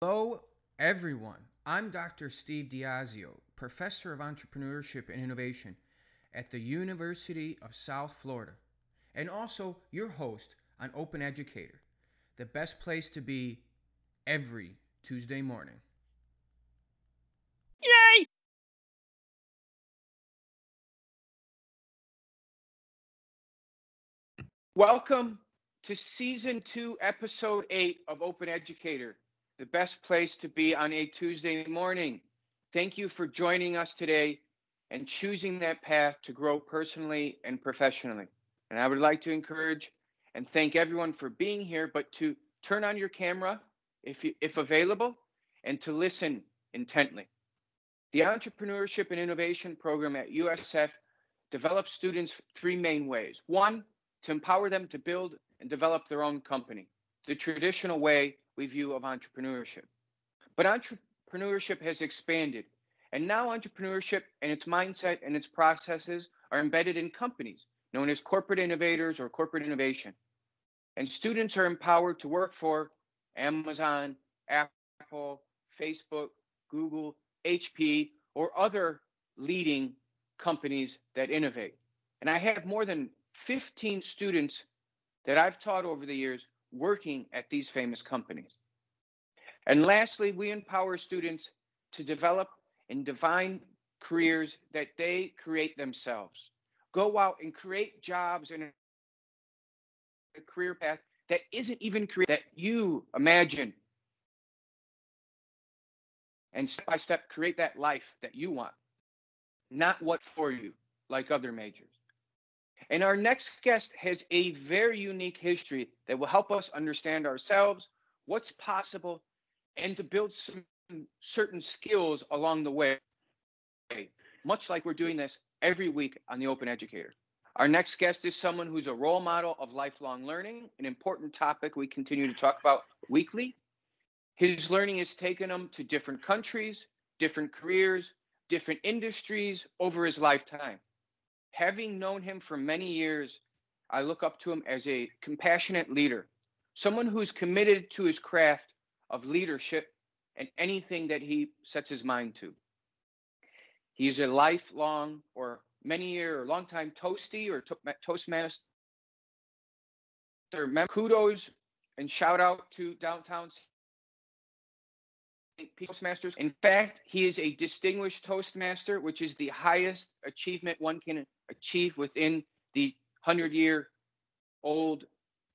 Hello, everyone. I'm Dr. Steve Diazio, Professor of Entrepreneurship and Innovation at the University of South Florida, and also your host on Open Educator, the best place to be every Tuesday morning. Yay! Welcome to season two, episode eight of Open Educator, the best place to be on a Tuesday morning. Thank you for joining us today and choosing that path to grow personally and professionally. And I would like to encourage and thank everyone for being here, but to turn on your camera if, you, if available and to listen intently. The Entrepreneurship and Innovation Program at USF develops students three main ways. One, to empower them to build and develop their own company, the traditional way we view of entrepreneurship. But entrepreneurship has expanded, and now entrepreneurship and its mindset and its processes are embedded in companies known as corporate innovators or corporate innovation. And students are empowered to work for Amazon, Apple, Facebook, Google, HP, or other leading companies that innovate. And I have more than 15 students that I've taught over the years working at these famous companies. And lastly, we empower students to develop and define careers that they create themselves. Go out and create jobs and a career path that isn't even created, that you imagine. And step by step, create that life that you want, not what for you, like other majors. And our next guest has a very unique history that will help us understand ourselves, what's possible, and to build some certain skills along the way, much like we're doing this every week on the Open Educator. Our next guest is someone who's a role model of lifelong learning, an important topic we continue to talk about weekly. His learning has taken him to different countries, different careers, different industries over his lifetime. Having known him for many years, I look up to him as a compassionate leader, someone who's committed to his craft of leadership and anything that he sets his mind to. He's a lifelong or many year or long time toasty or to- Toastmaster. Kudos and shout out to downtown Toastmasters. In fact, he is a distinguished Toastmaster, which is the highest achievement one can achieve within the 100 year old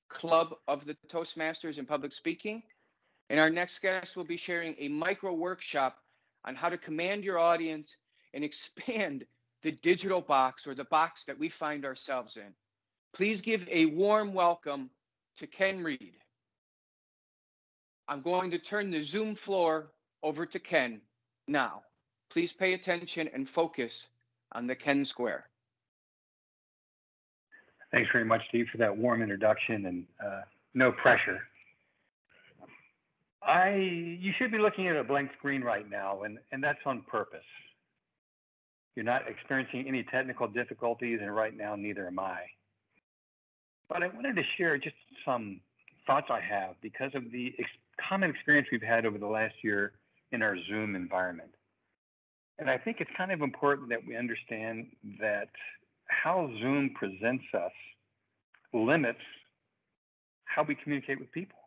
club of the Toastmasters in public speaking. And our next guest will be sharing a micro workshop on how to command your audience and expand the digital box or the box that we find ourselves in. Please give a warm welcome to Ken Reed. I'm going to turn the Zoom floor over to Ken now. Please pay attention and focus on the Ken Square. Thanks very much, Steve, for that warm introduction and uh, no pressure. I you should be looking at a blank screen right now, and, and that's on purpose. You're not experiencing any technical difficulties, and right now, neither am I. But I wanted to share just some thoughts I have because of the ex- common experience we've had over the last year in our Zoom environment. And I think it's kind of important that we understand that how Zoom presents us limits how we communicate with people.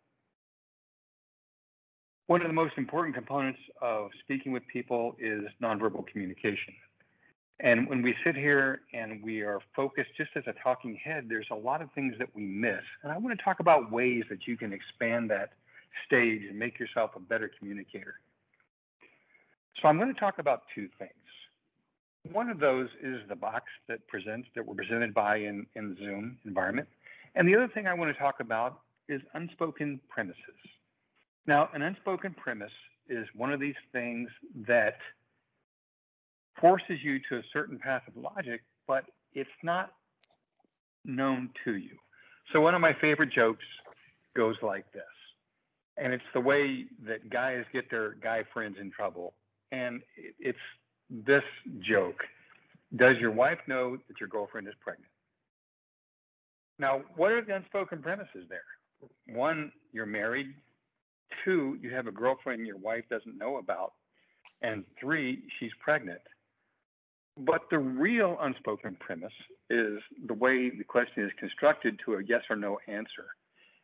One of the most important components of speaking with people is nonverbal communication. And when we sit here and we are focused just as a talking head, there's a lot of things that we miss. And I want to talk about ways that you can expand that stage and make yourself a better communicator. So I'm going to talk about two things. One of those is the box that presents that we're presented by in, in the Zoom environment. And the other thing I want to talk about is unspoken premises. Now, an unspoken premise is one of these things that forces you to a certain path of logic, but it's not known to you. So one of my favorite jokes goes like this. And it's the way that guys get their guy friends in trouble. And it's this joke. Does your wife know that your girlfriend is pregnant? Now, what are the unspoken premises there? One, you're married. Two, you have a girlfriend your wife doesn't know about. And three, she's pregnant. But the real unspoken premise is the way the question is constructed to a yes or no answer.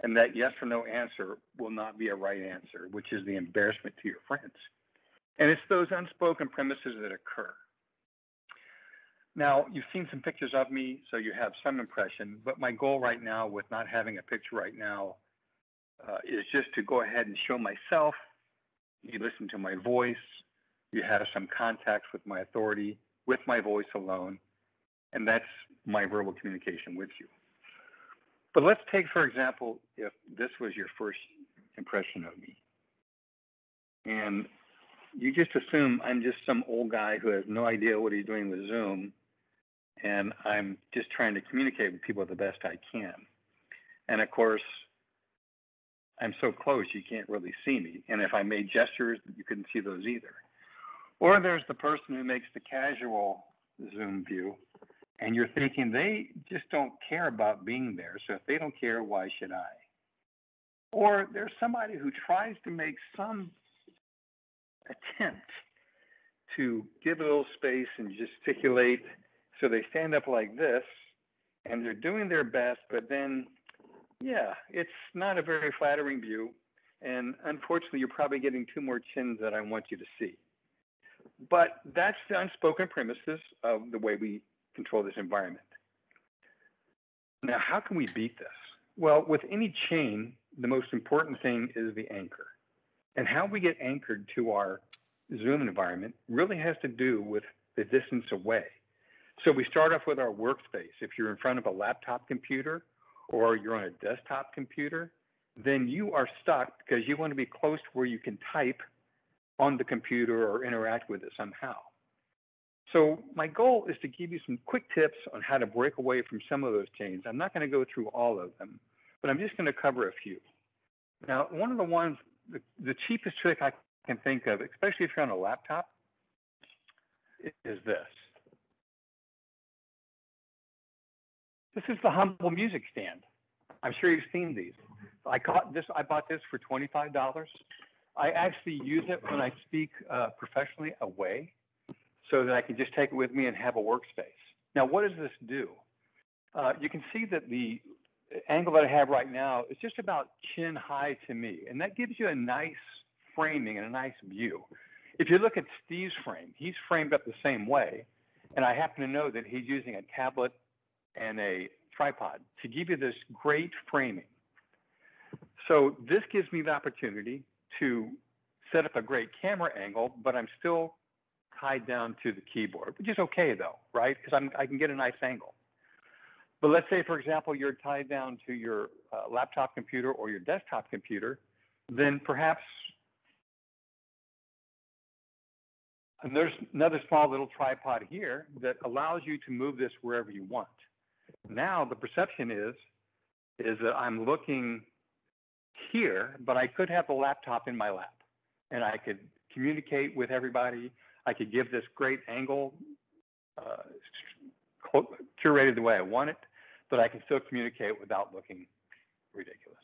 And that yes or no answer will not be a right answer, which is the embarrassment to your friends. And it's those unspoken premises that occur. Now, you've seen some pictures of me, so you have some impression, but my goal right now with not having a picture right now uh, is just to go ahead and show myself. You listen to my voice, you have some contact with my authority with my voice alone, and that's my verbal communication with you. But let's take, for example, if this was your first impression of me, and you just assume I'm just some old guy who has no idea what he's doing with Zoom, and I'm just trying to communicate with people the best I can. And of course, I'm so close you can't really see me. And if I made gestures, you couldn't see those either. Or there's the person who makes the casual Zoom view, and you're thinking they just don't care about being there. So if they don't care, why should I? Or there's somebody who tries to make some attempt to give a little space and gesticulate. So they stand up like this and they're doing their best, but then, yeah, it's not a very flattering view. And unfortunately, you're probably getting two more chins that I want you to see. But that's the unspoken premises of the way we control this environment. Now, how can we beat this? Well, with any chain, the most important thing is the anchor. And how we get anchored to our Zoom environment really has to do with the distance away. So we start off with our workspace. If you're in front of a laptop computer or you're on a desktop computer, then you are stuck because you want to be close to where you can type on the computer or interact with it somehow. So my goal is to give you some quick tips on how to break away from some of those chains. I'm not going to go through all of them, but I'm just going to cover a few. Now, one of the ones, the, the cheapest trick I can think of, especially if you're on a laptop, is this. This is the humble music stand. I'm sure you've seen these. I caught this. I bought this for twenty-five dollars. I actually use it when I speak uh, professionally away so that I can just take it with me and have a workspace. Now, what does this do? Uh, you can see that the angle that I have right now is just about chin high to me, and that gives you a nice framing and a nice view. If you look at Steve's frame, he's framed up the same way, and I happen to know that he's using a tablet and a tripod to give you this great framing. So this gives me the opportunity to set up a great camera angle, but I'm still tied down to the keyboard, which is okay though, right? Because I can get a nice angle. But let's say, for example, you're tied down to your uh, laptop computer or your desktop computer, then perhaps and there's another small little tripod here that allows you to move this wherever you want. Now the perception is is that I'm looking here, but I could have the laptop in my lap and I could communicate with everybody. I could give this great angle uh, curated the way I want it, but I can still communicate without looking ridiculous.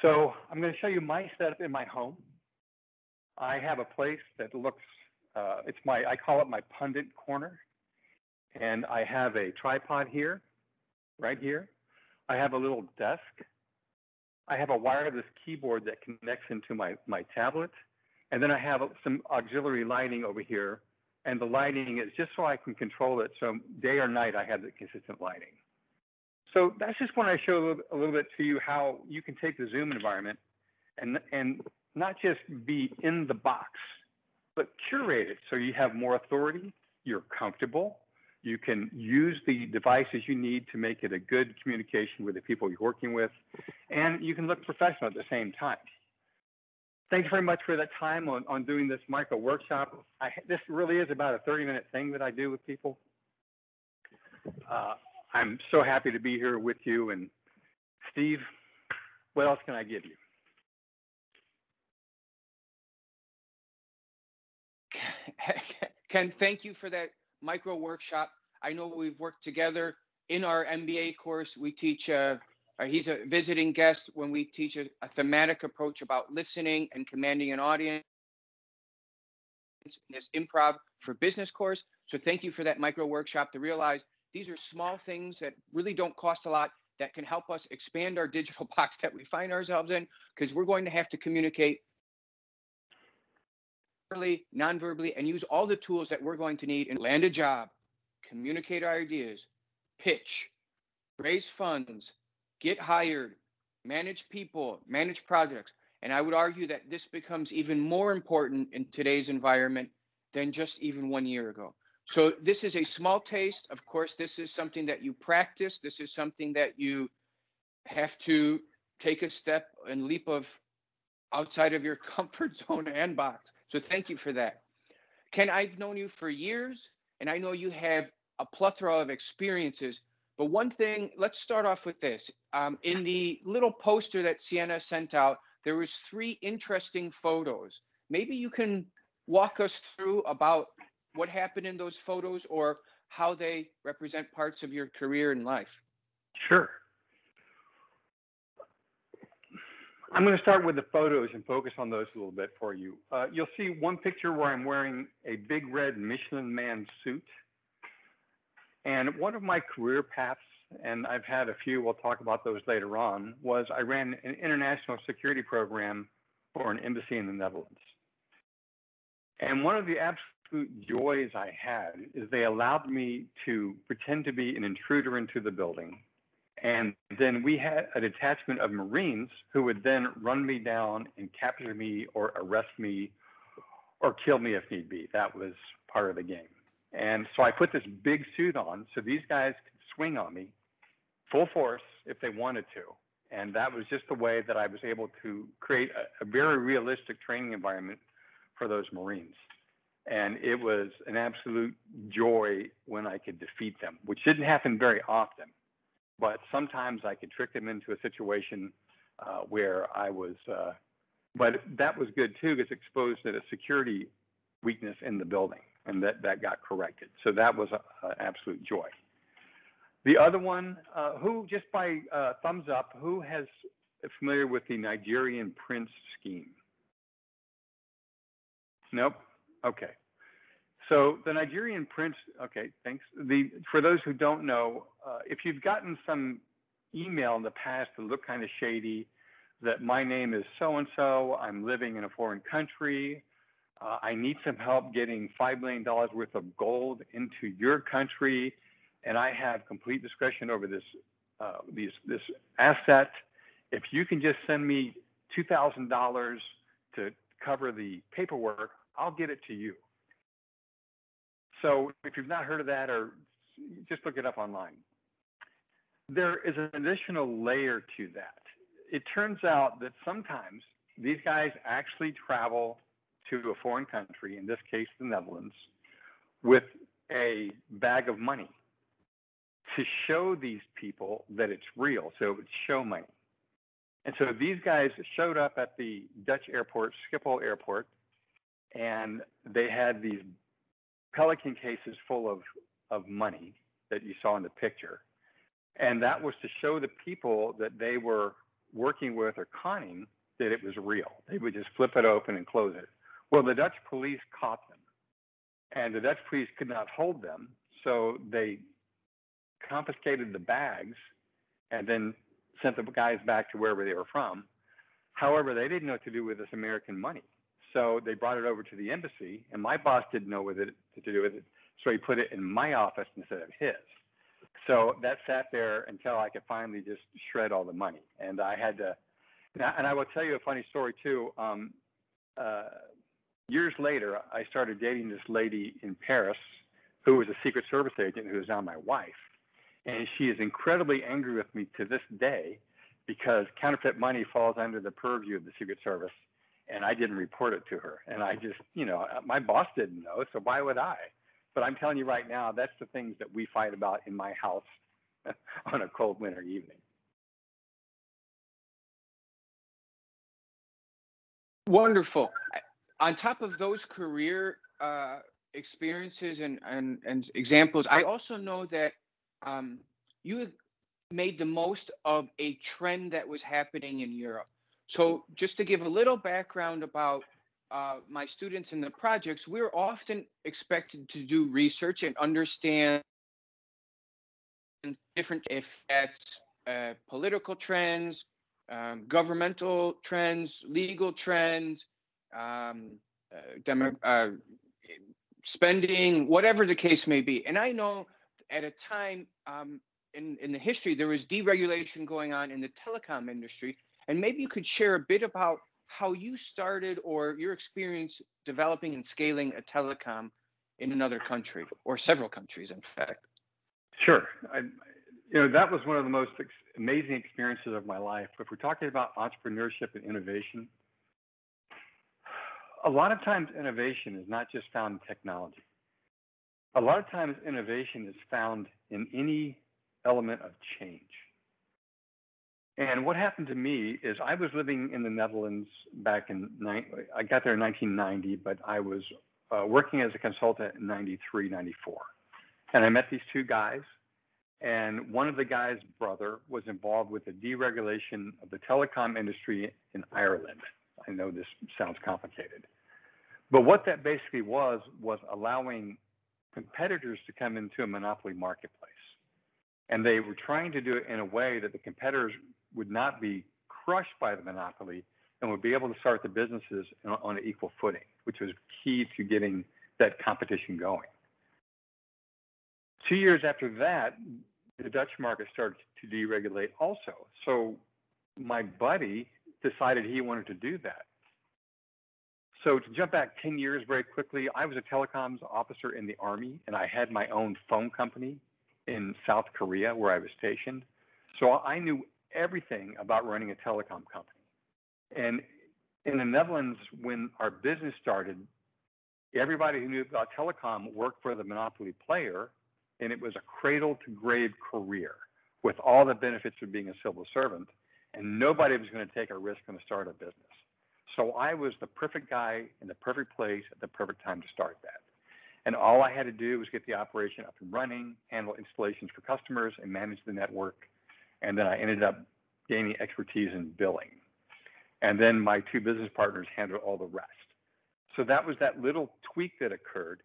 So I'm going to show you my setup in my home. I have a place that looks, uh, it's my, I call it my pundit corner. And I have a tripod here, right here. I have a little desk I have a wireless keyboard that connects into my, my tablet. And then I have some auxiliary lighting over here. And the lighting is just so I can control it. So day or night, I have the consistent lighting. So that's just when I show a little, a little bit to you how you can take the Zoom environment and, and not just be in the box, but curate it so you have more authority, you're comfortable, you can use the devices you need to make it a good communication with the people you're working with, and you can look professional at the same time. Thanks very much for that time on, on doing this micro workshop. I, this really is about a 30 minute thing that I do with people. Uh, I'm so happy to be here with you. And Steve, what else can I give you? Ken, thank you for that micro workshop. I know we've worked together in our MBA course. We teach uh, Uh, he's a visiting guest when we teach a, a thematic approach about listening and commanding an audience. This improv for business course. So thank you for that micro workshop to realize these are small things that really don't cost a lot that can help us expand our digital box that we find ourselves in because we're going to have to communicate verbally, non-verbally, and use all the tools that we're going to need and land a job, communicate our ideas, pitch, raise funds, get hired, manage people, manage projects. And I would argue that this becomes even more important in today's environment than just even one year ago. So this is a small taste. Of course, this is something that you practice. This is something that you have to take a step and leap of outside of your comfort zone and box. So thank you for that. Ken, I've known you for years, and I know you have a plethora of experiences. But one thing, let's start off with this. Um, in the little poster that Sienna sent out, there was three interesting photos. Maybe you can walk us through about what happened in those photos or how they represent parts of your career and life. Sure. I'm going to start with the photos and focus on those a little bit for you. Uh, you'll see one picture where I'm wearing a big red Michelin man suit. And one of my career paths, and I've had a few, we'll talk about those later on, was I ran an international security program for an embassy in the Netherlands. And one of the absolute joys I had is they allowed me to pretend to be an intruder into the building and then we had a detachment of Marines who would then run me down and capture me or arrest me or kill me if need be. That was part of the game. And so I put this big suit on so these guys could swing on me full force if they wanted to. And that was just the way that I was able to create a, a very realistic training environment for those Marines. And it was an absolute joy when I could defeat them, which didn't happen very often but sometimes I could trick them into a situation uh, where I was, uh, but that was good too, because exposed a security weakness in the building, and that that got corrected. So that was an absolute joy. The other one, uh, who just by uh, thumbs up, who has familiar with the Nigerian prince scheme? Nope. Okay. So the Nigerian prince, okay, thanks. The for those who don't know, uh, if you've gotten some email in the past that looked kind of shady, that my name is so and so, I'm living in a foreign country, uh, I need some help getting five million dollars worth of gold into your country, and I have complete discretion over this uh, these this asset. If you can just send me two thousand dollars to cover the paperwork, I'll get it to you. So if you've not heard of that, or just look it up online. There is an additional layer to that. It turns out that sometimes these guys actually travel to a foreign country, in this case, the Netherlands, with a bag of money to show these people that it's real. So it's show money. And so these guys showed up at the Dutch airport, Schiphol Airport, and they had these Pelican cases full of, of money that you saw in the picture. And that was to show the people that they were working with or conning that it was real. They would just flip it open and close it. Well, the Dutch police caught them, and the Dutch police could not hold them, so they confiscated the bags and then sent the guys back to wherever they were from. However, they didn't know what to do with this American money. So they brought it over to the embassy, and my boss didn't know what it to do with it, so he put it in my office instead of his. So that sat there until I could finally just shred all the money, and I had to. And I will tell you a funny story too. Um, uh, years later, I started dating this lady in Paris who was a Secret Service agent who is now my wife, and she is incredibly angry with me to this day because counterfeit money falls under the purview of the Secret Service and I didn't report it to her. And I just, you know, my boss didn't know, so why would I? But I'm telling you right now, that's the things that we fight about in my house on a cold winter evening. Wonderful. On top of those career uh, experiences and, and, and examples, I also know that um, you made the most of a trend that was happening in Europe. So, just to give a little background about uh, my students and the projects, we're often expected to do research and understand different, if that's uh, political trends, um, governmental trends, legal trends, um, uh, demo, uh, spending, whatever the case may be. And I know at a time um, in, in the history, there was deregulation going on in the telecom industry. And maybe you could share a bit about how you started or your experience developing and scaling a telecom in another country or several countries, in fact. Sure. I, you know, that was one of the most ex- amazing experiences of my life. If we're talking about entrepreneurship and innovation, a lot of times innovation is not just found in technology. A lot of times innovation is found in any element of change. And what happened to me is I was living in the Netherlands back in, I got there in 1990, but I was uh, working as a consultant in 93, 94. And I met these two guys. And one of the guys' brother was involved with the deregulation of the telecom industry in Ireland. I know this sounds complicated. But what that basically was, was allowing competitors to come into a monopoly marketplace. And they were trying to do it in a way that the competitors would not be crushed by the monopoly and would be able to start the businesses on, an equal footing, which was key to getting that competition going. Two years after that, the Dutch market started to deregulate also. So my buddy decided he wanted to do that. So to jump back 10 years very quickly, I was a telecoms officer in the Army and I had my own phone company in South Korea where I was stationed. So I knew everything about running a telecom company. And in the Netherlands, when our business started, everybody who knew about telecom worked for the monopoly player, and it was a cradle to grave career with all the benefits of being a civil servant. And nobody was going to take a risk on the start of business. So I was the perfect guy in the perfect place at the perfect time to start that. And all I had to do was get the operation up and running, handle installations for customers, and manage the network. And then I ended up gaining expertise in billing. And then my two business partners handled all the rest. So that was that little tweak that occurred.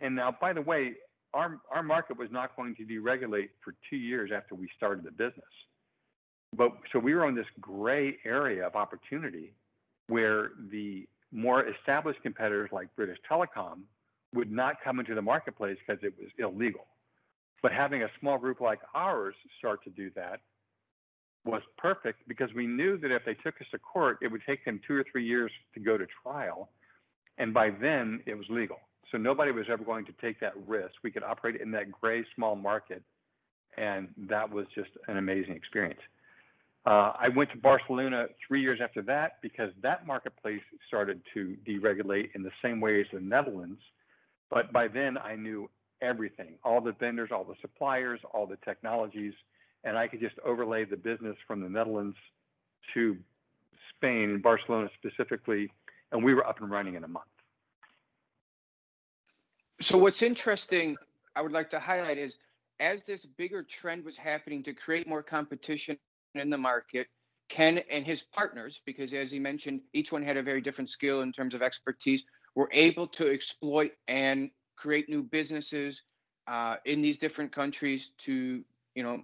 And now, by the way, our, our market was not going to deregulate for two years after we started the business. But so we were on this gray area of opportunity where the more established competitors like British Telecom would not come into the marketplace because it was illegal. But having a small group like ours start to do that was perfect because we knew that if they took us to court, it would take them two or three years to go to trial. And by then, it was legal. So nobody was ever going to take that risk. We could operate in that gray small market. And that was just an amazing experience. Uh, I went to Barcelona three years after that because that marketplace started to deregulate in the same way as the Netherlands. But by then, I knew everything all the vendors, all the suppliers, all the technologies, and I could just overlay the business from the Netherlands to Spain, and Barcelona specifically, and we were up and running in a month. So, what's interesting, I would like to highlight is as this bigger trend was happening to create more competition in the market. Ken and his partners, because as he mentioned, each one had a very different skill in terms of expertise, were able to exploit and create new businesses uh, in these different countries to, you know,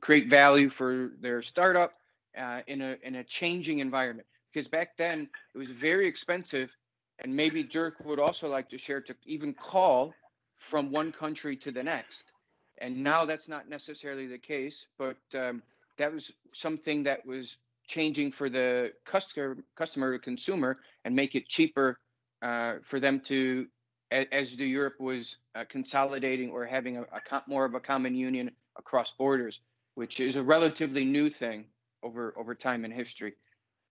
create value for their startup uh, in a in a changing environment. Because back then it was very expensive, and maybe Dirk would also like to share to even call from one country to the next. And now that's not necessarily the case, but um, that was something that was changing for the customer customer consumer and make it cheaper uh, for them to as the Europe was uh, consolidating or having a, a, more of a common union across borders, which is a relatively new thing over over time in history.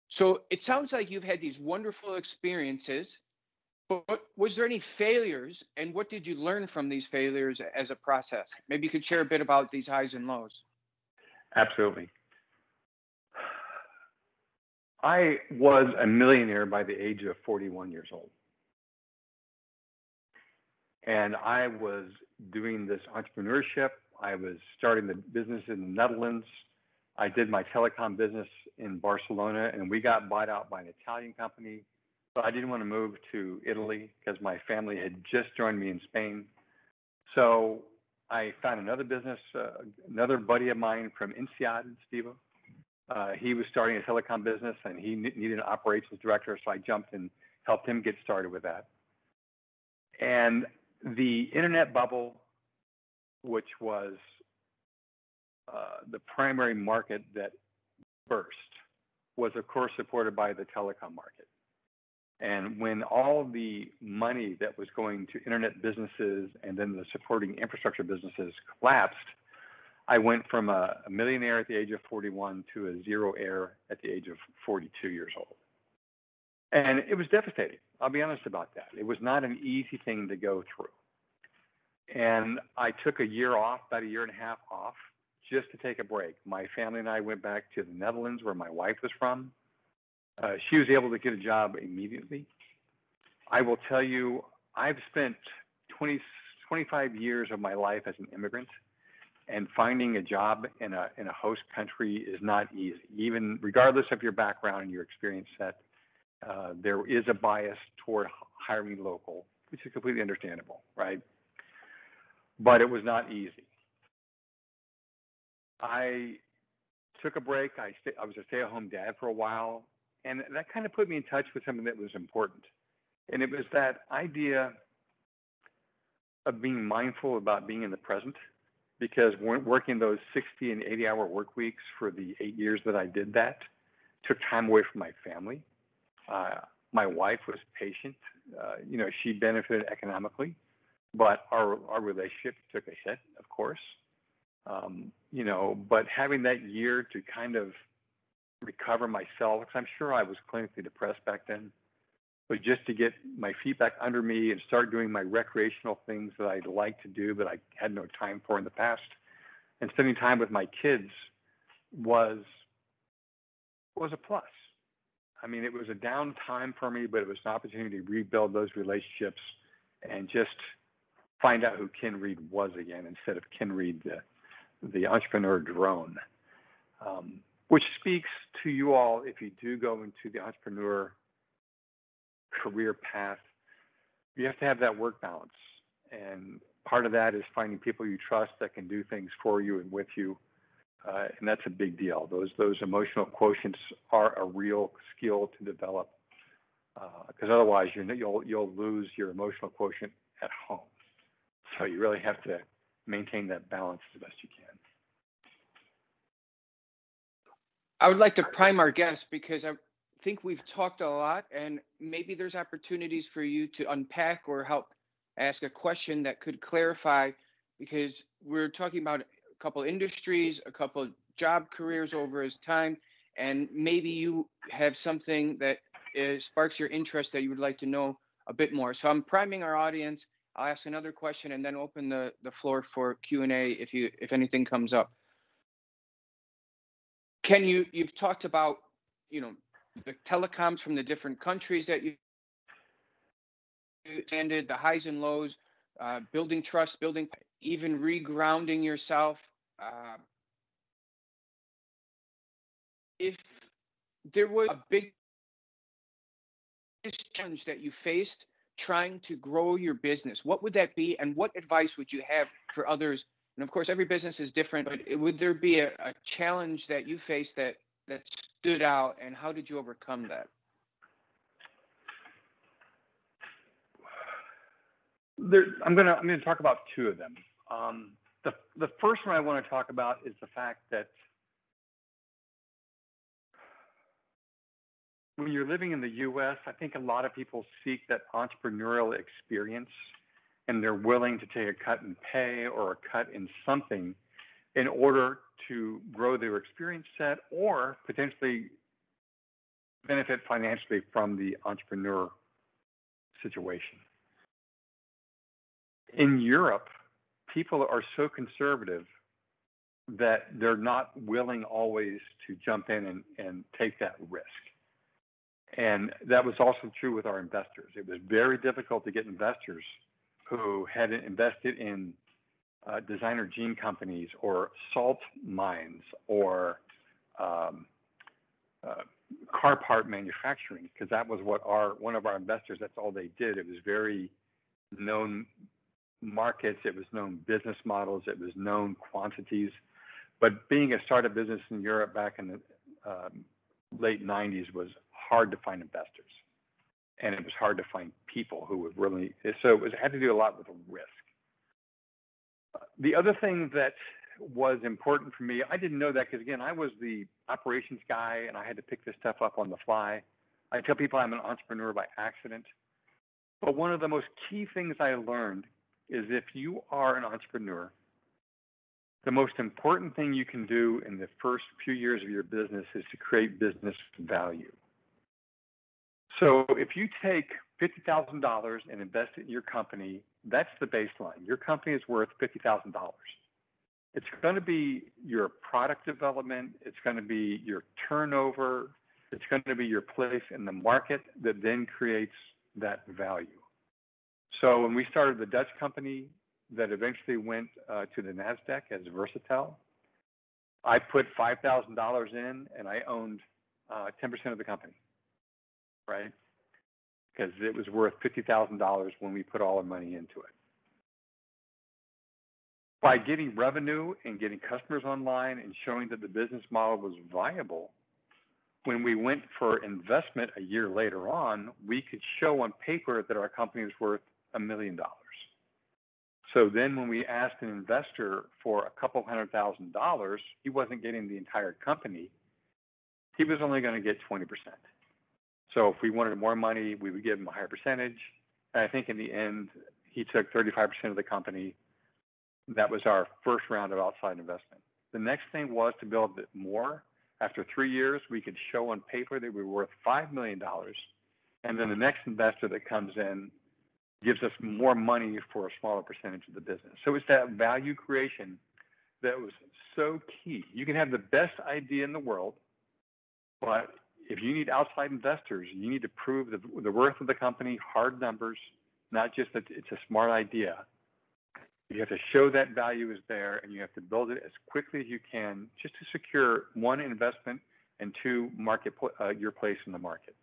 So it sounds like you've had these wonderful experiences, but was there any failures, and what did you learn from these failures as a process? Maybe you could share a bit about these highs and lows. Absolutely. I was a millionaire by the age of 41 years old. And I was doing this entrepreneurship. I was starting the business in the Netherlands. I did my telecom business in Barcelona, and we got bought out by an Italian company. But I didn't want to move to Italy because my family had just joined me in Spain. So I found another business, uh, another buddy of mine from INSEAD, Steve. Uh, he was starting a telecom business and he needed an operations director. So I jumped and helped him get started with that. And the internet bubble, which was uh, the primary market that burst, was of course supported by the telecom market. And when all the money that was going to internet businesses and then the supporting infrastructure businesses collapsed, I went from a, a millionaire at the age of 41 to a zero heir at the age of 42 years old. And it was devastating. I'll be honest about that. It was not an easy thing to go through. And I took a year off, about a year and a half off, just to take a break. My family and I went back to the Netherlands, where my wife was from. Uh, she was able to get a job immediately. I will tell you, I've spent 20, 25 years of my life as an immigrant, and finding a job in a in a host country is not easy. Even regardless of your background and your experience set, uh, there is a bias toward hiring local, which is completely understandable, right? But it was not easy. I took a break. I, I was a stay-at-home dad for a while, and that kind of put me in touch with something that was important. And it was that idea of being mindful about being in the present because working those 60 and 80 hour work weeks for the eight years that I did that took time away from my family. Uh, my wife was patient. Uh, you know, she benefited economically, but our, our relationship took a hit, of course. Um, you know, but having that year to kind of recover myself because I'm sure I was clinically depressed back then. But just to get my feet back under me and start doing my recreational things that I'd like to do but I had no time for in the past, and spending time with my kids was was a plus. I mean, it was a down time for me, but it was an opportunity to rebuild those relationships and just find out who Ken Reed was again instead of Ken Reed, the, the entrepreneur drone. Um, which speaks to you all if you do go into the entrepreneur career path. You have to have that work balance. And part of that is finding people you trust that can do things for you and with you. Uh, and that's a big deal. Those those emotional quotients are a real skill to develop, because uh, otherwise you you'll you'll lose your emotional quotient at home. So you really have to maintain that balance as best you can. I would like to prime our guests because I think we've talked a lot and maybe there's opportunities for you to unpack or help ask a question that could clarify because we're talking about couple industries, a couple job careers over his time, and maybe you have something that is, sparks your interest that you would like to know a bit more. So I'm priming our audience. I'll ask another question and then open the, the floor for Q&A if you if anything comes up. Ken, you you've talked about you know the telecoms from the different countries that you attended, the highs and lows, uh, building trust, building even regrounding yourself. Uh, if there was a big challenge that you faced trying to grow your business, what would that be, and what advice would you have for others and of course, every business is different, but would there be a, a challenge that you faced that that stood out, and how did you overcome that? There, I'm gonna I'm gonna talk about two of them. Um, the the first one I want to talk about is the fact that when you're living in the U.S., I think a lot of people seek that entrepreneurial experience and they're willing to take a cut in pay or a cut in something in order to grow their experience set or potentially benefit financially from the entrepreneur situation. In Europe, people are so conservative that they're not willing always to jump in and, and take that risk. And that was also true with our investors. It was very difficult to get investors who had invested in uh, designer gene companies or salt mines or um, uh, car part manufacturing because that was what our one of our investors that's all they did it was very known markets it was known business models it was known quantities but being a startup business in europe back in the um, late 90s was hard to find investors and it was hard to find people who would really so it was had to do a lot with risk the other thing that was important for me. I didn't know that because again, I was the operations guy and I had to pick this stuff up on the fly. I tell people I'm an entrepreneur by accident. But one of the most key things I learned is if you are an entrepreneur, the most important thing you can do in the first few years of your business is to create business value. So if you take $50,000 and invest it in your company, that's the baseline. Your company is worth $50,000 it's going to be your product development, it's going to be your turnover, it's going to be your place in the market that then creates that value. So when we started the Dutch company that eventually went uh, to the NASDAQ as Versatel, I put $5,000 in and I owned uh, 10% of the company, right? Because it was worth $50,000 when we put all our money into it by getting revenue and getting customers online and showing that the business model was viable, when we went for investment a year later on, we could show on paper that our company was worth a million dollars. So then when we asked an investor for a couple hundred thousand dollars, he wasn't getting the entire company. He was only going to get 20%. So if we wanted more money, we would give him a higher percentage. And I think in the end, he took 35% of the company that was our first round of outside investment. The next thing was to build it more. After three years, we could show on paper that we were worth $5 million. And then the next investor that comes in gives us more money for a smaller percentage of the business. So it's that value creation that was so key. You can have the best idea in the world, but if you need outside investors, you need to prove the, the worth of the company, hard numbers, not just that it's a smart idea. You have to show that value is there and you have to build it as quickly as you can just to secure one investment and two market uh, your place in the market.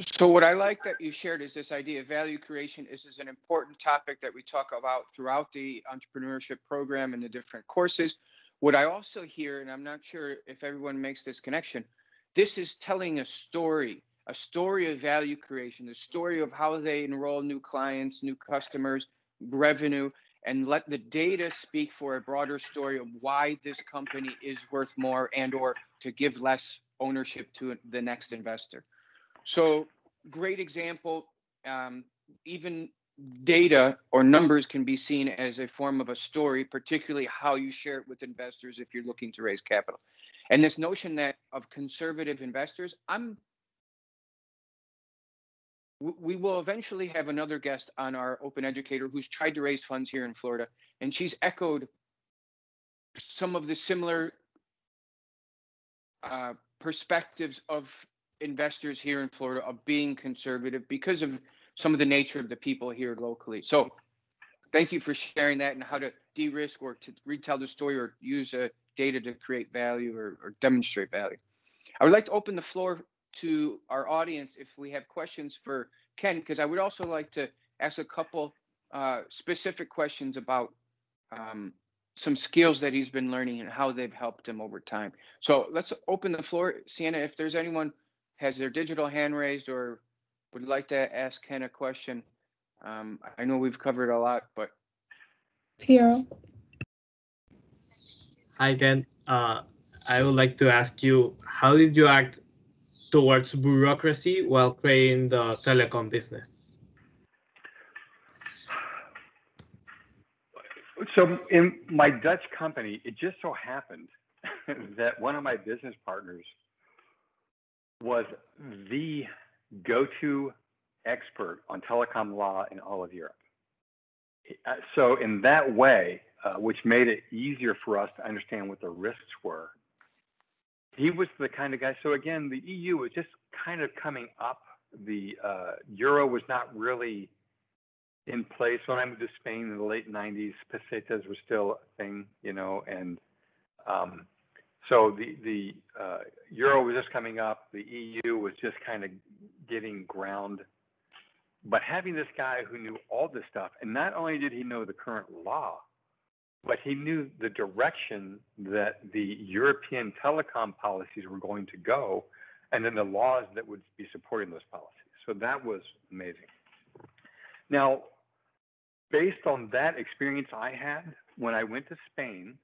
So what I like that you shared is this idea of value creation. This is an important topic that we talk about throughout the entrepreneurship program and the different courses. What I also hear, and I'm not sure if everyone makes this connection, this is telling a story a story of value creation, the story of how they enroll new clients, new customers, revenue, and let the data speak for a broader story of why this company is worth more and or to give less ownership to the next investor. So great example. Um, even data or numbers can be seen as a form of a story, particularly how you share it with investors if you're looking to raise capital. And this notion that of conservative investors, I'm we will eventually have another guest on our open educator who's tried to raise funds here in Florida, and she's echoed some of the similar uh, perspectives of investors here in Florida of being conservative because of some of the nature of the people here locally. So, thank you for sharing that and how to de-risk or to retell the story or use a data to create value or, or demonstrate value. I would like to open the floor to our audience if we have questions for Ken, because I would also like to ask a couple uh, specific questions about um, some skills that he's been learning and how they've helped him over time. So let's open the floor. Sienna, if there's anyone has their digital hand raised or would like to ask Ken a question, um, I know we've covered a lot, but. Piero. Hi, Ken. Uh, I would like to ask you, how did you act towards bureaucracy while creating the telecom business? So in my Dutch company, it just so happened that one of my business partners was the go-to expert on telecom law in all of Europe. Uh, so in that way, uh, which made it easier for us to understand what the risks were he was the kind of guy. So again, the EU was just kind of coming up. The uh, euro was not really in place when I moved to Spain in the late 90s. Pesetas were still a thing, you know, and um, so the the uh, euro was just coming up. The EU was just kind of getting ground. But having this guy who knew all this stuff, and not only did he know the current law, but he knew the direction that the European telecom policies were going to go, and then the laws that would be supporting those policies. So that was amazing. Now, based on that experience I had when I went to Spain,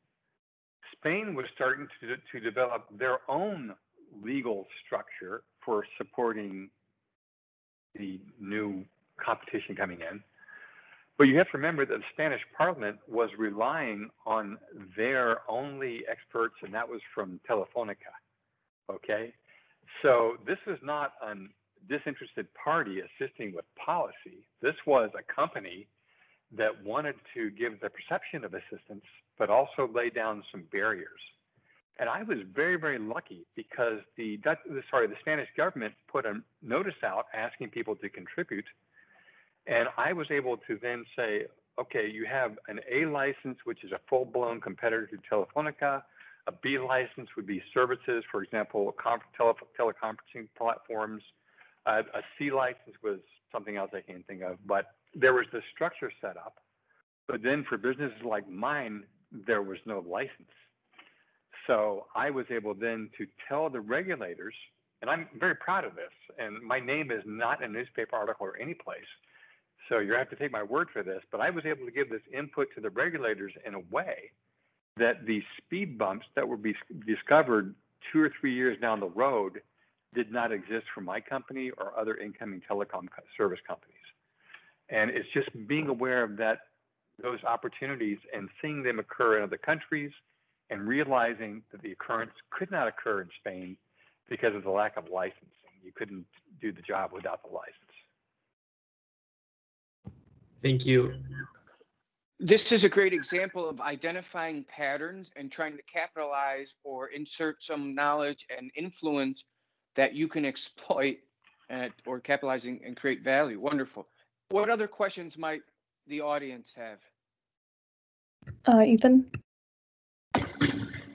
Spain was starting to, to develop their own legal structure for supporting the new competition coming in. But you have to remember that the Spanish Parliament was relying on their only experts, and that was from Telefonica. Okay, so this is not a disinterested party assisting with policy. This was a company that wanted to give the perception of assistance, but also lay down some barriers. And I was very, very lucky because the sorry, the Spanish government put a notice out asking people to contribute, and I was able to then say, okay, you have an A license, which is a full-blown competitor to Telefonica. A B license would be services, for example, tele- teleconferencing platforms. Uh, a C license was something else I can't think of, but there was the structure set up. But then for businesses like mine, there was no license. So I was able then to tell the regulators, and I'm very proud of this, and my name is not in a newspaper article or any place. So you have to take my word for this, but I was able to give this input to the regulators in a way that the speed bumps that would be discovered two or three years down the road did not exist for my company or other incoming telecom service companies. And it's just being aware of that those opportunities and seeing them occur in other countries and realizing that the occurrence could not occur in Spain because of the lack of licensing. You couldn't do the job without the license. Thank you. This is a great example of identifying patterns and trying to capitalize or insert some knowledge and influence that you can exploit at, or capitalizing and create value. Wonderful. What other questions might the audience have? Uh, Ethan?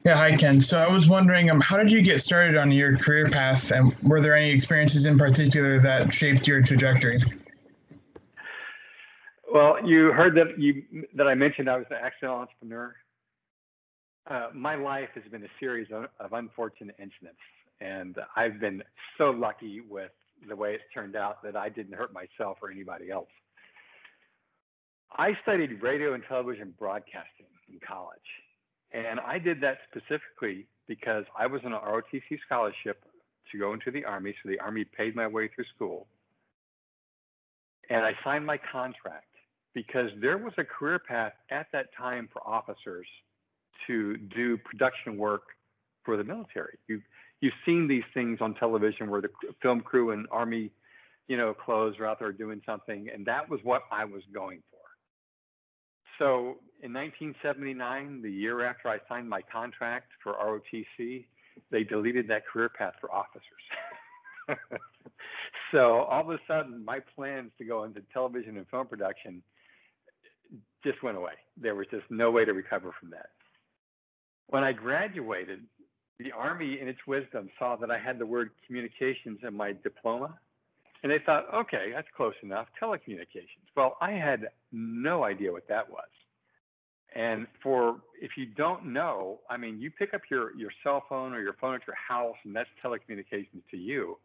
Yeah, hi Ken. So I was wondering, um, how did you get started on your career path, and were there any experiences in particular that shaped your trajectory? Well, you heard that you that I mentioned I was an accidental entrepreneur. Uh, my life has been a series of, of unfortunate incidents, and I've been so lucky with the way it's turned out that I didn't hurt myself or anybody else. I studied radio and television broadcasting in college. And I did that specifically because I was on an ROTC scholarship to go into the Army. So the Army paid my way through school. And I signed my contract because there was a career path at that time for officers to do production work for the military. You, you've seen these things on television where the film crew and Army, you know, clothes are out there doing something. And that was what I was going for. So in 1979, the year after I signed my contract for ROTC, they deleted that career path for officers. so all of a sudden, my plans to go into television and film production just went away. There was just no way to recover from that. When I graduated, the Army, in its wisdom, saw that I had the word communications in my diploma. And they thought, okay, that's close enough. Telecommunications. Well, I had no idea what that was. And for if you don't know, I mean, you pick up your your cell phone or your phone at your house, and that's telecommunications to you.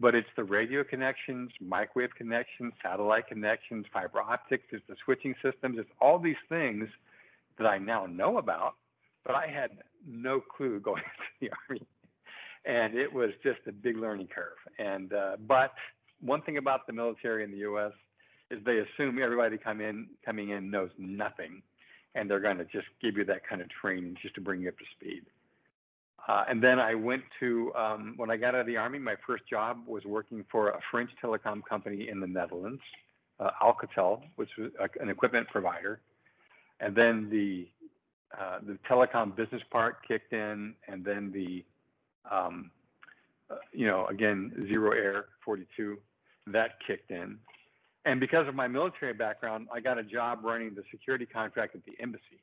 But it's the radio connections, microwave connections, satellite connections, fiber optics, it's the switching systems, it's all these things that I now know about, but I had no clue going into the army, and it was just a big learning curve. And uh, but one thing about the military in the U.S. is they assume everybody come in coming in knows nothing, and they're going to just give you that kind of training just to bring you up to speed. Uh, and then I went to um, when I got out of the army. My first job was working for a French telecom company in the Netherlands, uh, Alcatel, which was a, an equipment provider. And then the uh, the telecom business part kicked in, and then the um, uh, you know again zero air 42 that kicked in. And because of my military background, I got a job running the security contract at the embassy.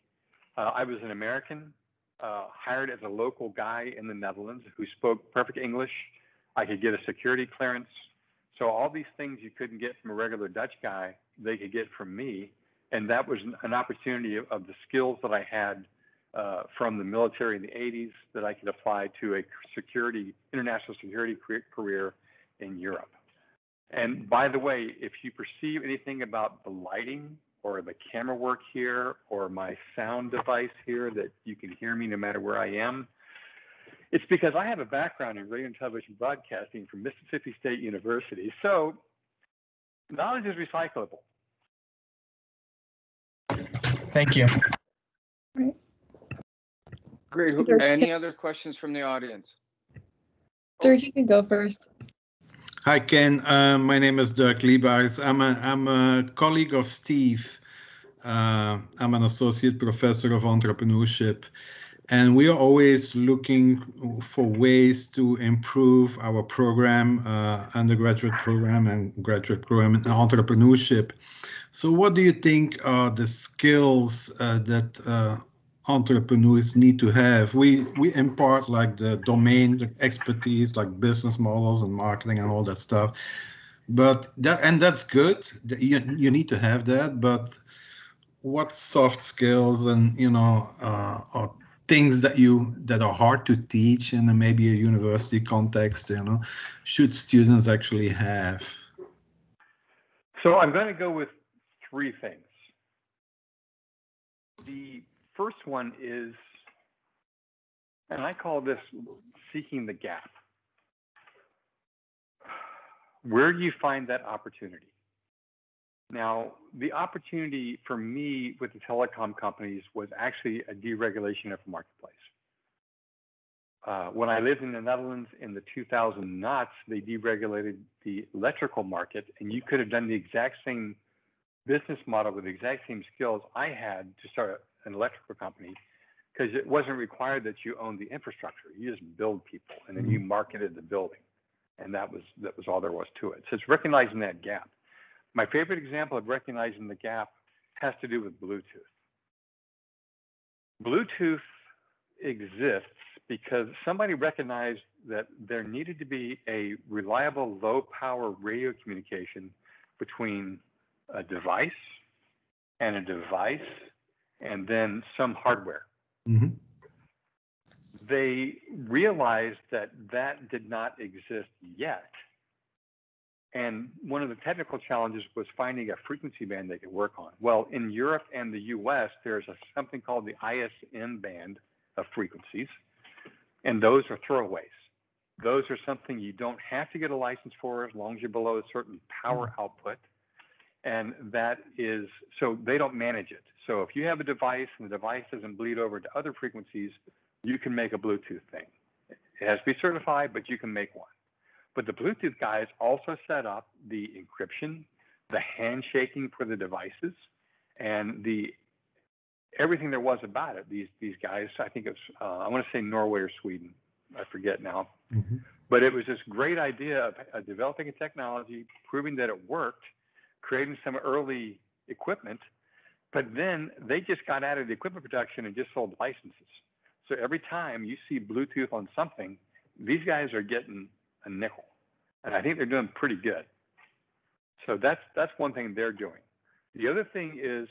Uh, I was an American, uh, hired as a local guy in the Netherlands who spoke perfect English. I could get a security clearance. So all these things you couldn't get from a regular Dutch guy, they could get from me. And that was an opportunity of, of the skills that I had uh, from the military in the 80s that I could apply to a security, international security career in Europe. And by the way, if you perceive anything about the lighting or the camera work here or my sound device here that you can hear me no matter where I am, it's because I have a background in radio and television broadcasting from Mississippi State University. So knowledge is recyclable. Thank you. Great. Sure. Any other questions from the audience? Dirk, you can go first. Hi, Ken. Uh, my name is Dirk Liebaars. I'm a, I'm a colleague of Steve. Uh, I'm an associate professor of entrepreneurship. And we are always looking for ways to improve our program, uh, undergraduate program and graduate program in entrepreneurship. So what do you think are the skills uh, that uh, entrepreneurs need to have. We we impart like the domain expertise, like business models and marketing and all that stuff. But that and that's good. You you need to have that. But what soft skills and you know uh, or things that you that are hard to teach in maybe a university context, you know, should students actually have? So I'm going to go with three things. The first one is, and I call this seeking the gap. Where do you find that opportunity? Now, the opportunity for me with the telecom companies was actually a deregulation of the marketplace. Uh, when I lived in the Netherlands in the 2000 knots, they deregulated the electrical market, and you could have done the exact same business model with the exact same skills I had to start an electrical company because it wasn't required that you own the infrastructure. You just build people and then you mm-hmm. marketed the building. And that was that was all there was to it. So it's recognizing that gap. My favorite example of recognizing the gap has to do with Bluetooth. Bluetooth exists because somebody recognized that there needed to be a reliable low power radio communication between a device and a device and then some hardware. Mm-hmm. They realized that that did not exist yet. And one of the technical challenges was finding a frequency band they could work on. Well, in Europe and the US, there's a, something called the ISM band of frequencies, and those are throwaways. Those are something you don't have to get a license for as long as you're below a certain power mm-hmm. output and that is so they don't manage it. So if you have a device and the device doesn't bleed over to other frequencies, you can make a Bluetooth thing. It has to be certified, but you can make one. But the Bluetooth guys also set up the encryption, the handshaking for the devices, and the everything there was about it. These these guys, I think it's uh, I want to say Norway or Sweden, I forget now. Mm-hmm. But it was this great idea of, of developing a technology, proving that it worked, creating some early equipment, but then they just got out of the equipment production and just sold licenses. So every time you see Bluetooth on something, these guys are getting a nickel, and I think they're doing pretty good. So that's that's one thing they're doing. The other thing is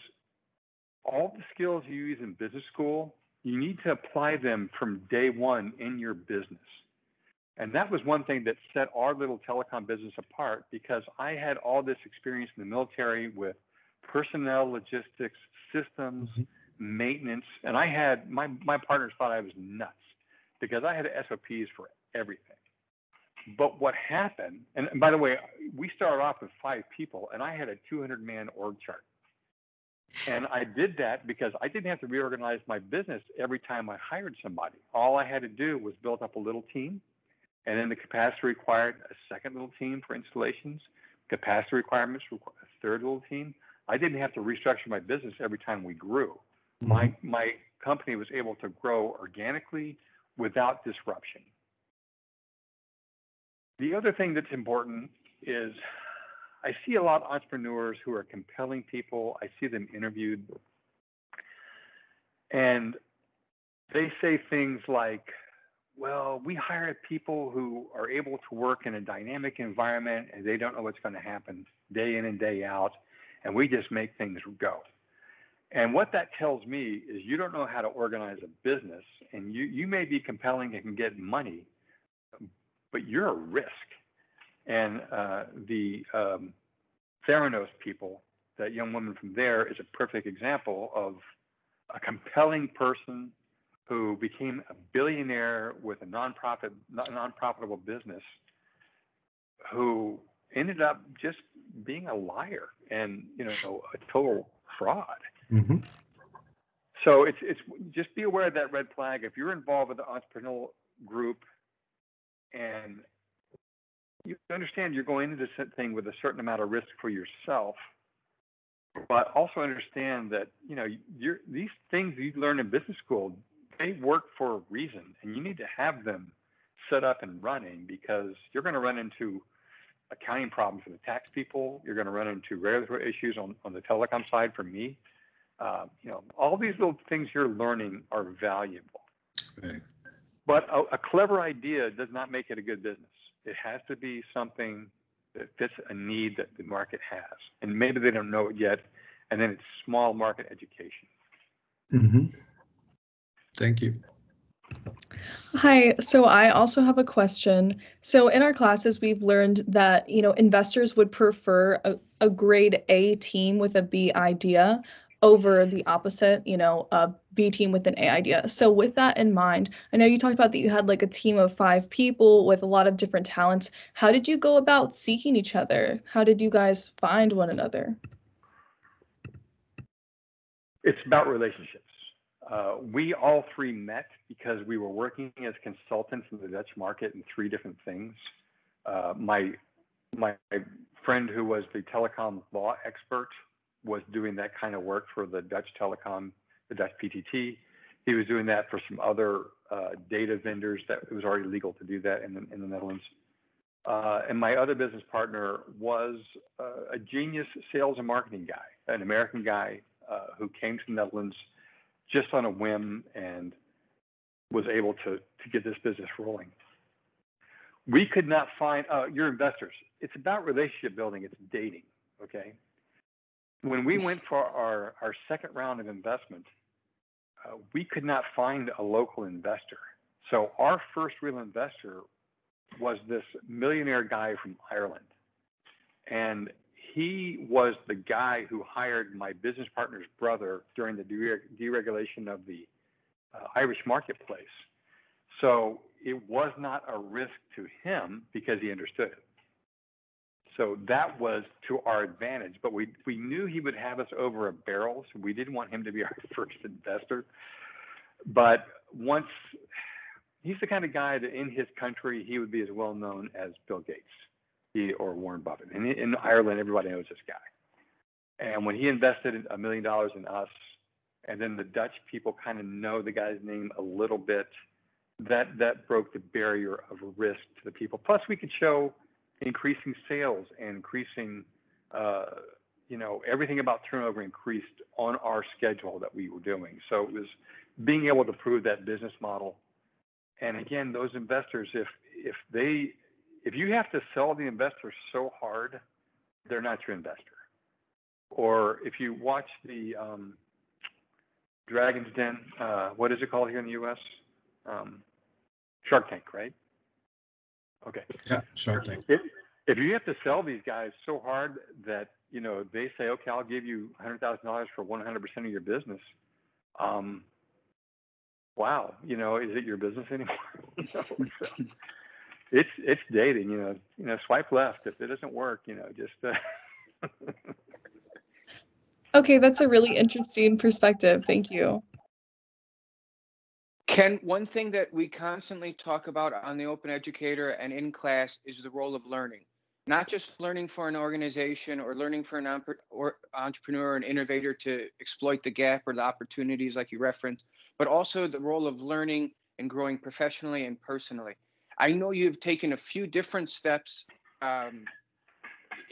all the skills you use in business school, you need to apply them from day one in your business. And that was one thing that set our little telecom business apart because I had all this experience in the military with personnel, logistics, systems, mm-hmm. maintenance, and I had my my partners thought I was nuts because I had SOPs for everything. But what happened, and by the way, we started off with five people, and I had a 200 man org chart. And I did that because I didn't have to reorganize my business every time I hired somebody. All I had to do was build up a little team and then the capacity required a second little team for installations, capacity requirements required a third little team. I didn't have to restructure my business every time we grew. Mm-hmm. My my company was able to grow organically without disruption. The other thing that's important is I see a lot of entrepreneurs who are compelling people. I see them interviewed, and they say things like, well, we hire people who are able to work in a dynamic environment and they don't know what's going to happen day in and day out, and we just make things go. And what that tells me is you don't know how to organize a business, and you, you may be compelling and can get money, but you're a risk. And uh, the um, Theranos people, that young woman from there, is a perfect example of a compelling person who became a billionaire with a nonprofit, non-profitable business, who ended up just being a liar and you know a total fraud. Mm-hmm. So it's it's just be aware of that red flag. If you're involved with the entrepreneurial group and you understand you're going into this thing with a certain amount of risk for yourself, but also understand that you know these things you learn in business school they work for a reason, and you need to have them set up and running because you're going to run into accounting problems for the tax people. You're going to run into regulatory issues on, on the telecom side for me. Uh, you know, all these little things you're learning are valuable. Right. But a, a clever idea does not make it a good business. It has to be something that fits a need that the market has. And maybe they don't know it yet. And then it's small market education. Mm-hmm. Thank you. Hi, so I also have a question. So in our classes, we've learned that, you know, investors would prefer a, a grade A team with a B idea over the opposite, you know, a B team with an A idea. So with that in mind, I know you talked about that you had like a team of five people with a lot of different talents. How did you go about seeking each other? How did you guys find one another? It's about relationships. Uh, we all three met because we were working as consultants in the Dutch market in three different things. Uh, my my friend who was the telecom law expert was doing that kind of work for the Dutch telecom, the Dutch PTT. He was doing that for some other uh, data vendors that it was already legal to do that in the, in the Netherlands. Uh, and my other business partner was uh, a genius sales and marketing guy, an American guy uh, who came to the Netherlands just on a whim and was able to, to get this business rolling. We could not find uh, your investors. It's about relationship building. It's dating. Okay when we went for our, our second round of investment, uh, we could not find a local investor. So our first real investor was this millionaire guy from Ireland. And he was the guy who hired my business partner's brother during the deregulation of the uh, Irish marketplace. So it was not a risk to him because he understood it. So that was to our advantage, but we, we knew he would have us over a barrel, so we didn't want him to be our first investor. But once he's the kind of guy that in his country he would be as well known as Bill Gates he, or Warren Buffett. And in Ireland, everybody knows this guy. And when he invested a million dollars in us, and then the Dutch people kind of know the guy's name a little bit, that that broke the barrier of risk to the people. Plus, we could show increasing sales and increasing, uh, you know, everything about turnover increased on our schedule that we were doing. So it was being able to prove that business model. And again, those investors, if if they if you have to sell the investor so hard, they're not your investor. Or if you watch the um, Dragon's Den, uh, what is it called here in the U.S.? Um, Shark Tank, right? Okay. Yeah, Shark Tank. If, if you have to sell these guys so hard that you know they say, okay, I'll give you hundred thousand dollars for one hundred percent of your business. Um, wow, you know, is it your business anymore? so, it's it's dating, you know. You know, swipe left if it doesn't work. You know, just. Uh, okay, that's a really interesting perspective. Thank you. Ken, one thing that we constantly talk about on the Open Educator and in class is the role of learning. Not just learning for an organization or learning for an or entrepreneur or an innovator to exploit the gap or the opportunities like you referenced, but also the role of learning and growing professionally and personally. I know you've taken a few different steps um,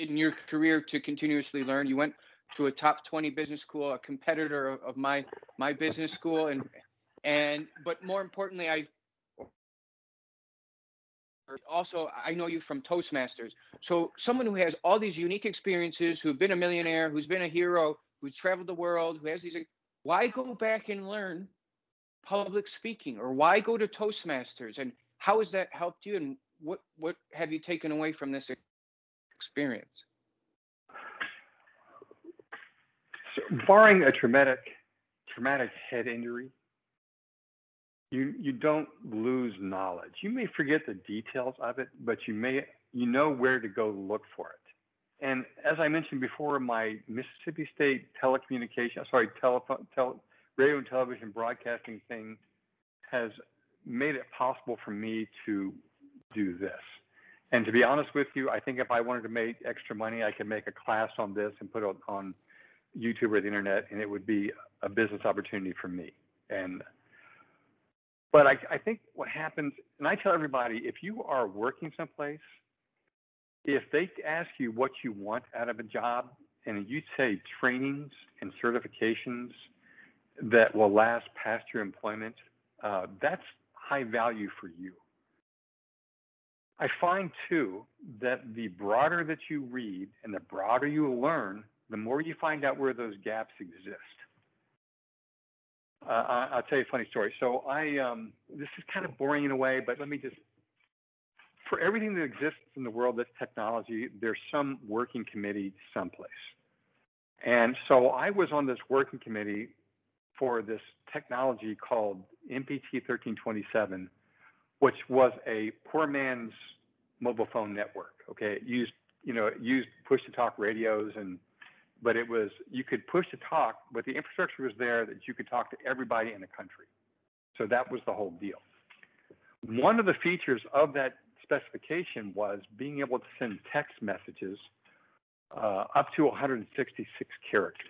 in your career to continuously learn. You went to a top 20 business school, a competitor of, of my my business school, and and but more importantly, I also I know you from Toastmasters. So someone who has all these unique experiences, who've been a millionaire, who's been a hero, who's traveled the world, who has these why go back and learn public speaking or why go to Toastmasters and how has that helped you and what what have you taken away from this experience? So barring a traumatic traumatic head injury, you you don't lose knowledge. You may forget the details of it, but you may you know where to go look for it. And as I mentioned before, my Mississippi State telecommunication, uh, sorry, telephone, tele, radio and television broadcasting thing has made it possible for me to do this. And to be honest with you, I think if I wanted to make extra money, I could make a class on this and put it on YouTube or the internet, and it would be a business opportunity for me. And but I, I think what happens, and I tell everybody, if you are working someplace, if they ask you what you want out of a job, and you say trainings and certifications that will last past your employment, uh, that's high value for you. I find too that the broader that you read and the broader you learn, the more you find out where those gaps exist. Uh, I'll tell you a funny story. So I, um, this is kind of boring in a way, but let me just, for everything that exists in the world that's technology, there's some working committee someplace. And so I was on this working committee for this technology called MPT 1327, which was a poor man's mobile phone network. Okay, it used you know it used push to talk radios and but it was you could push to talk, but the infrastructure was there that you could talk to everybody in the country. So that was the whole deal. One of the features of that specification was being able to send text messages uh, up to 166 characters.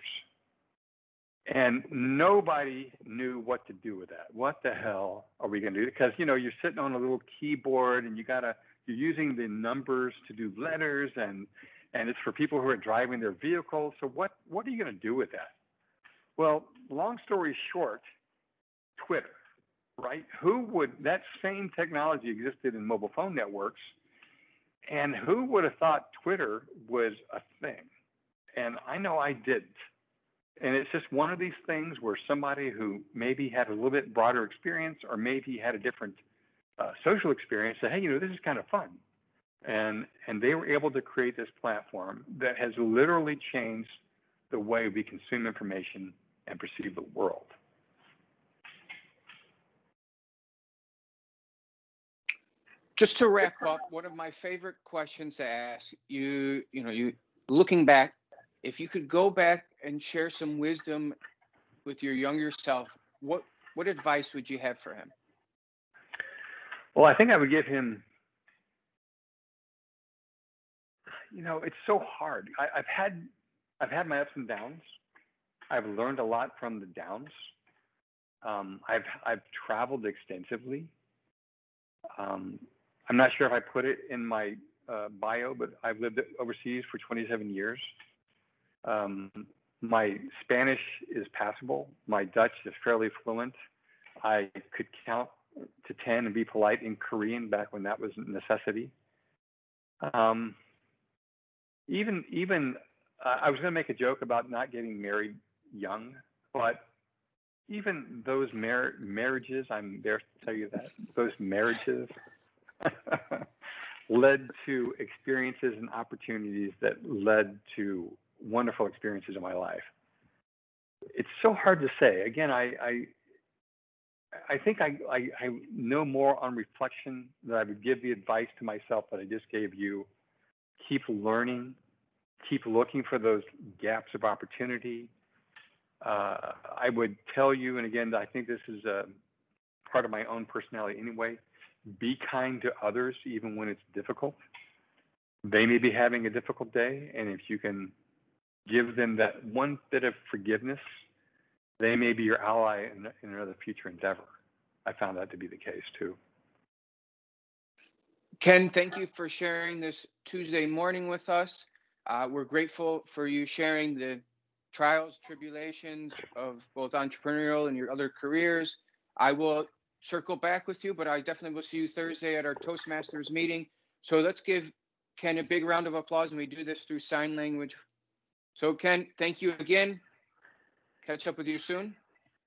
And nobody knew what to do with that. What the hell are we going to do? Because you know you're sitting on a little keyboard and you gotta you're using the numbers to do letters and and it's for people who are driving their vehicles. So what what are you going to do with that? Well, long story short, Twitter, right? Who would that same technology existed in mobile phone networks, and who would have thought Twitter was a thing? And I know I didn't and it's just one of these things where somebody who maybe had a little bit broader experience or maybe had a different uh, social experience said, hey, you know, this is kind of fun. And, and they were able to create this platform that has literally changed the way we consume information and perceive the world. Just to wrap up, one of my favorite questions to ask you, you know, you looking back if you could go back and share some wisdom with your younger self, what what advice would you have for him? Well, I think I would give him. You know, it's so hard. I, have had I've had my ups and downs. I've learned a lot from the downs. Um, I've I've traveled extensively. Um, I'm not sure if I put it in my uh, bio, but I've lived overseas for 27 years. Um, my Spanish is passable. My Dutch is fairly fluent. I could count to 10 and be polite in Korean back when that was a necessity. Um, even, even uh, I was going to make a joke about not getting married young, but even those mar- marriages, I'm there to tell you that, those marriages led to experiences and opportunities that led to wonderful experiences in my life. It's so hard to say. Again, I I, I think I, I, I know more on reflection that I would give the advice to myself that I just gave you. Keep learning, keep looking for those gaps of opportunity. Uh, I would tell you, and again, I think this is a part of my own personality anyway. Be kind to others, even when it's difficult. They may be having a difficult day, and if you can give them that one bit of forgiveness, they may be your ally in, in another future endeavor. I found that to be the case too. Ken, thank you for sharing this Tuesday morning with us. Uh, we're grateful for you sharing the trials, tribulations of both entrepreneurial and your other careers. I will circle back with you, but I definitely will see you Thursday at our Toastmasters meeting. So let's give Ken a big round of applause, and we do this through sign language. So Ken, thank you again. Catch up with you soon.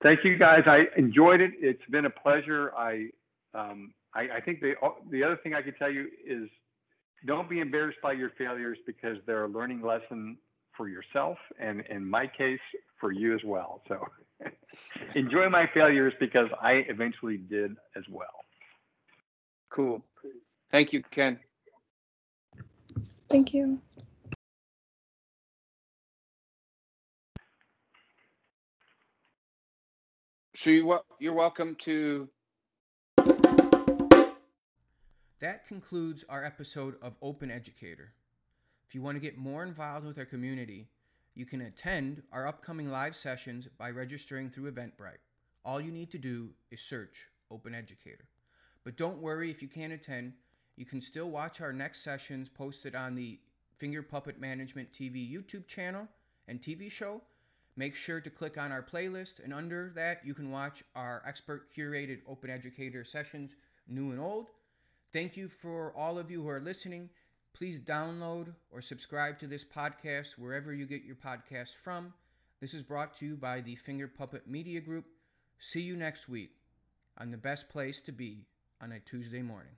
Thank you, guys. I enjoyed it. It's been a pleasure. I, um, I, I think the oh, the other thing I can tell you is don't be embarrassed by your failures because they're a learning lesson for yourself and in my case for you as well. So enjoy my failures because I eventually did as well. Cool. Thank you, Ken. Thank you. So you, you're welcome to. That concludes our episode of Open Educator. If you want to get more involved with our community, you can attend our upcoming live sessions by registering through Eventbrite. All you need to do is search Open Educator. But don't worry if you can't attend, you can still watch our next sessions posted on the Finger Puppet Management TV YouTube channel and TV show Make sure to click on our playlist, and under that, you can watch our expert curated Open Educator sessions, new and old. Thank you for all of you who are listening. Please download or subscribe to this podcast wherever you get your podcasts from. This is brought to you by the Finger Puppet Media Group. See you next week on the best place to be on a Tuesday morning.